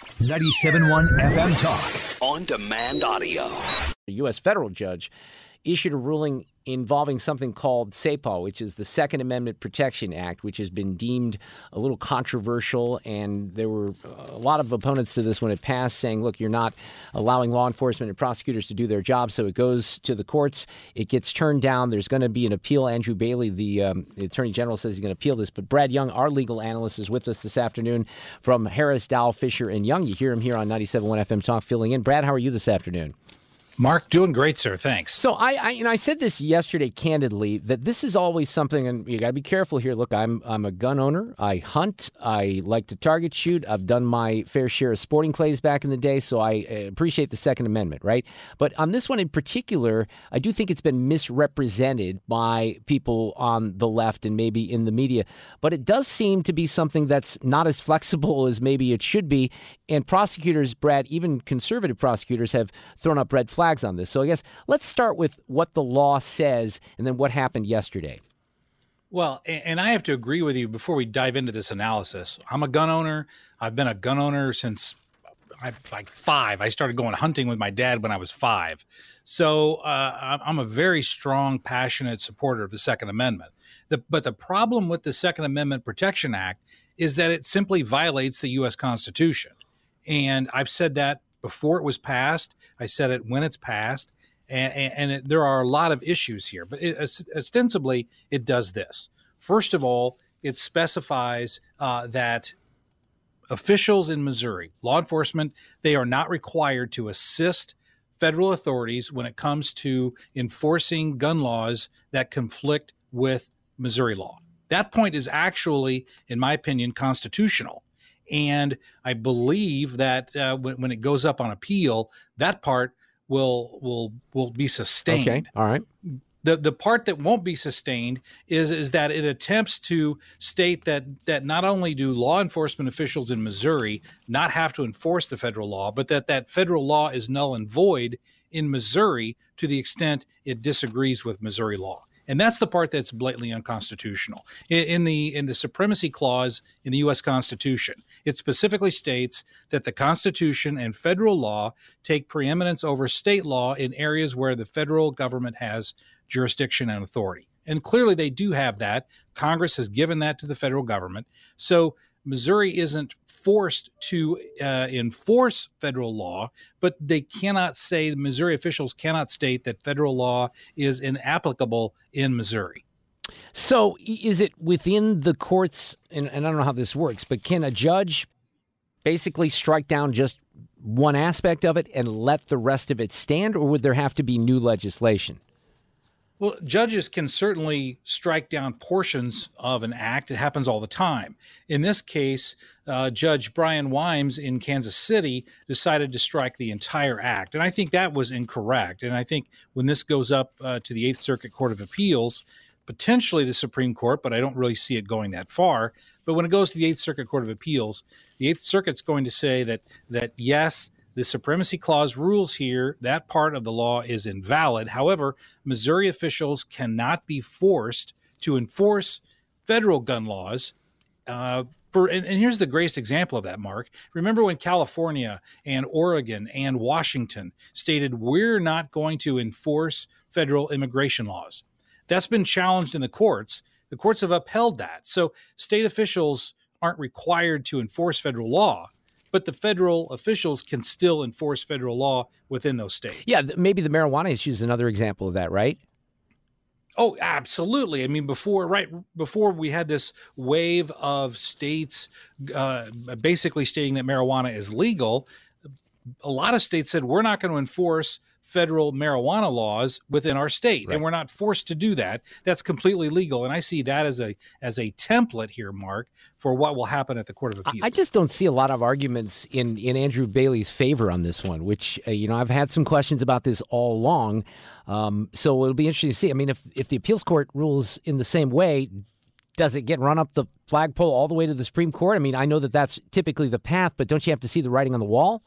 97.1 FM Talk. On demand audio. A U.S. federal judge issued a ruling involving something called SAPA, which is the Second Amendment Protection Act, which has been deemed a little controversial. And there were a lot of opponents to this when it passed, saying, look, you're not allowing law enforcement and prosecutors to do their job. So it goes to the courts. It gets turned down. There's going to be an appeal. Andrew Bailey, the, um, the Attorney General, says he's going to appeal this. But Brad Young, our legal analyst, is with us this afternoon from Harris, Dow, Fisher, and Young. You hear him here on 97.1 FM Talk filling in. Brad, how are you this afternoon? Mark, doing great, sir. Thanks. So I, I, I said this yesterday candidly that this is always something, and you got to be careful here. Look, I'm I'm a gun owner. I hunt. I like to target shoot. I've done my fair share of sporting clays back in the day, so I uh, appreciate the Second Amendment, right? But on this one in particular, I do think it's been misrepresented by people on the left and maybe in the media. But it does seem to be something that's not as flexible as maybe it should be. And prosecutors, Brad, even conservative prosecutors, have thrown up red flags on this. So I guess let's start with what the law says and then what happened yesterday. Well, and I have to agree with you before we dive into this analysis. I'm a gun owner. I've been a gun owner since I like five. I started going hunting with my dad when I was five. So uh, I'm a very strong, passionate supporter of the Second Amendment. The, but the problem with the Second Amendment Protection Act is that it simply violates the U.S. Constitution. And I've said that before it was passed. I said it when it's passed. And, and, it, there are a lot of issues here. But it, ostensibly, it does this. First of all, it specifies uh, that officials in Missouri, law enforcement, they are not required to assist federal authorities when it comes to enforcing gun laws that conflict with Missouri law. That point is actually, in my opinion, constitutional. And I believe that uh, when, when it goes up on appeal, that part will will will be sustained. Okay. All right. The the part that won't be sustained is is that it attempts to state that that not only do law enforcement officials in Missouri not have to enforce the federal law, but that that federal law is null and void in Missouri to the extent it disagrees with Missouri law and that's the part that's blatantly unconstitutional. In, in, the in the supremacy clause in the U.S. Constitution, it specifically states that the Constitution and federal law take preeminence over state law in areas where the federal government has jurisdiction and authority. And clearly, they do have that. Congress has given that to the federal government. So Missouri isn't forced to uh, enforce federal law, but they cannot say, Missouri officials cannot state that federal law is inapplicable in Missouri. So, is it within the courts, and, and I don't know how this works, but can a judge basically strike down just one aspect of it and let the rest of it stand, or would there have to be new legislation? Well, judges can certainly strike down portions of an act. It happens all the time. In this case, uh, Judge Brian Wimes in Kansas City decided to strike the entire act. And I think that was incorrect. And I think when this goes up uh, to the Eighth Circuit Court of Appeals, potentially the Supreme Court, but I don't really see it going that far. But when it goes to the Eighth Circuit Court of Appeals, the Eighth Circuit's going to say that that yes, the supremacy clause rules here that part of the law is invalid. However, Missouri officials cannot be forced to enforce federal gun laws. Uh, for, and, and here's the greatest example of that, Mark. Remember when California and Oregon and Washington stated, we're not going to enforce federal immigration laws? That's been challenged in the courts. The courts have upheld that. So state officials aren't required to enforce federal law but the federal officials can still enforce federal law within those states. Yeah, maybe the marijuana issue is another example of that, right? Oh, absolutely. I mean, before right before we had this wave of states uh, basically stating that marijuana is legal, a lot of states said we're not going to enforce federal marijuana laws within our state right. and we're not forced to do that. That's completely legal and i see that as a as a template here mark for what will happen at the court of appeals i just don't see a lot of arguments in in andrew bailey's favor on this one which uh, you know i've had some questions about this all along. Um, so it'll be interesting to see. I mean if if the appeals court rules in the same way does it get run up the flagpole all the way to the supreme court? I mean i know that that's typically the path but don't you have to see the writing on the wall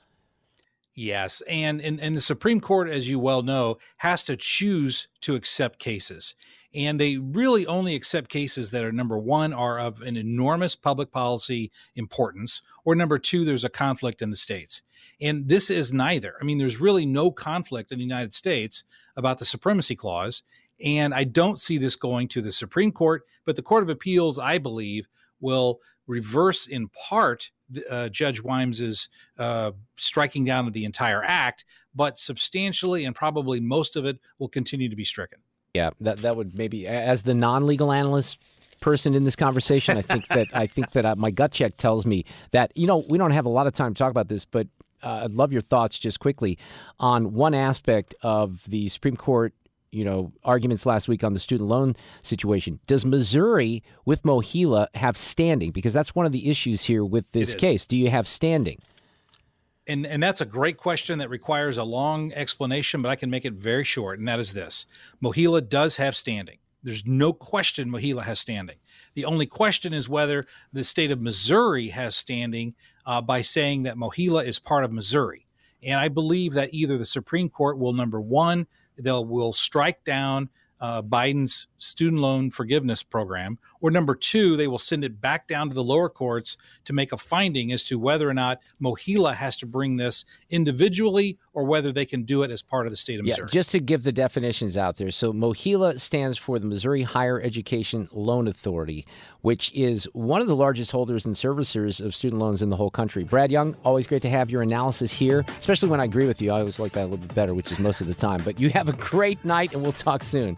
Yes, and, and and the Supreme Court, as you well know, has to choose to accept cases, and they really only accept cases that are number one are of an enormous public policy importance, or number two, there's a conflict in the states, and this is neither. I mean, there's really no conflict in the United States about the supremacy clause, and I don't see this going to the Supreme Court, but the Court of Appeals, I believe, will reverse in part uh, Judge Wimes's uh, striking down of the entire act, but substantially and probably most of it will continue to be stricken. Yeah, that that would maybe as the non-legal analyst person in this conversation, I think that I think that uh, my gut check tells me that you know we don't have a lot of time to talk about this, but uh, I'd love your thoughts just quickly on one aspect of the Supreme Court you know arguments last week on the student loan situation. Does Missouri with MOHELA have standing? Because that's one of the issues here with this case. Do you have standing? And and that's a great question that requires a long explanation, but I can make it very short. And that is this: MOHELA does have standing. There's no question MOHELA has standing. The only question is whether the state of Missouri has standing uh, by saying that MOHELA is part of Missouri. And I believe that either the Supreme Court will, number one, they'll will strike down uh, Biden's student loan forgiveness program, or number two, they will send it back down to the lower courts to make a finding as to whether or not MOHELA has to bring this individually or whether they can do it as part of the state of Missouri. Yeah, just to give the definitions out there. So MOHELA stands for the Missouri Higher Education Loan Authority, which is one of the largest holders and servicers of student loans in the whole country. Brad Young, always great to have your analysis here, especially when I agree with you. I always like that a little bit better, which is most of the time. But you have a great night, and we'll talk soon.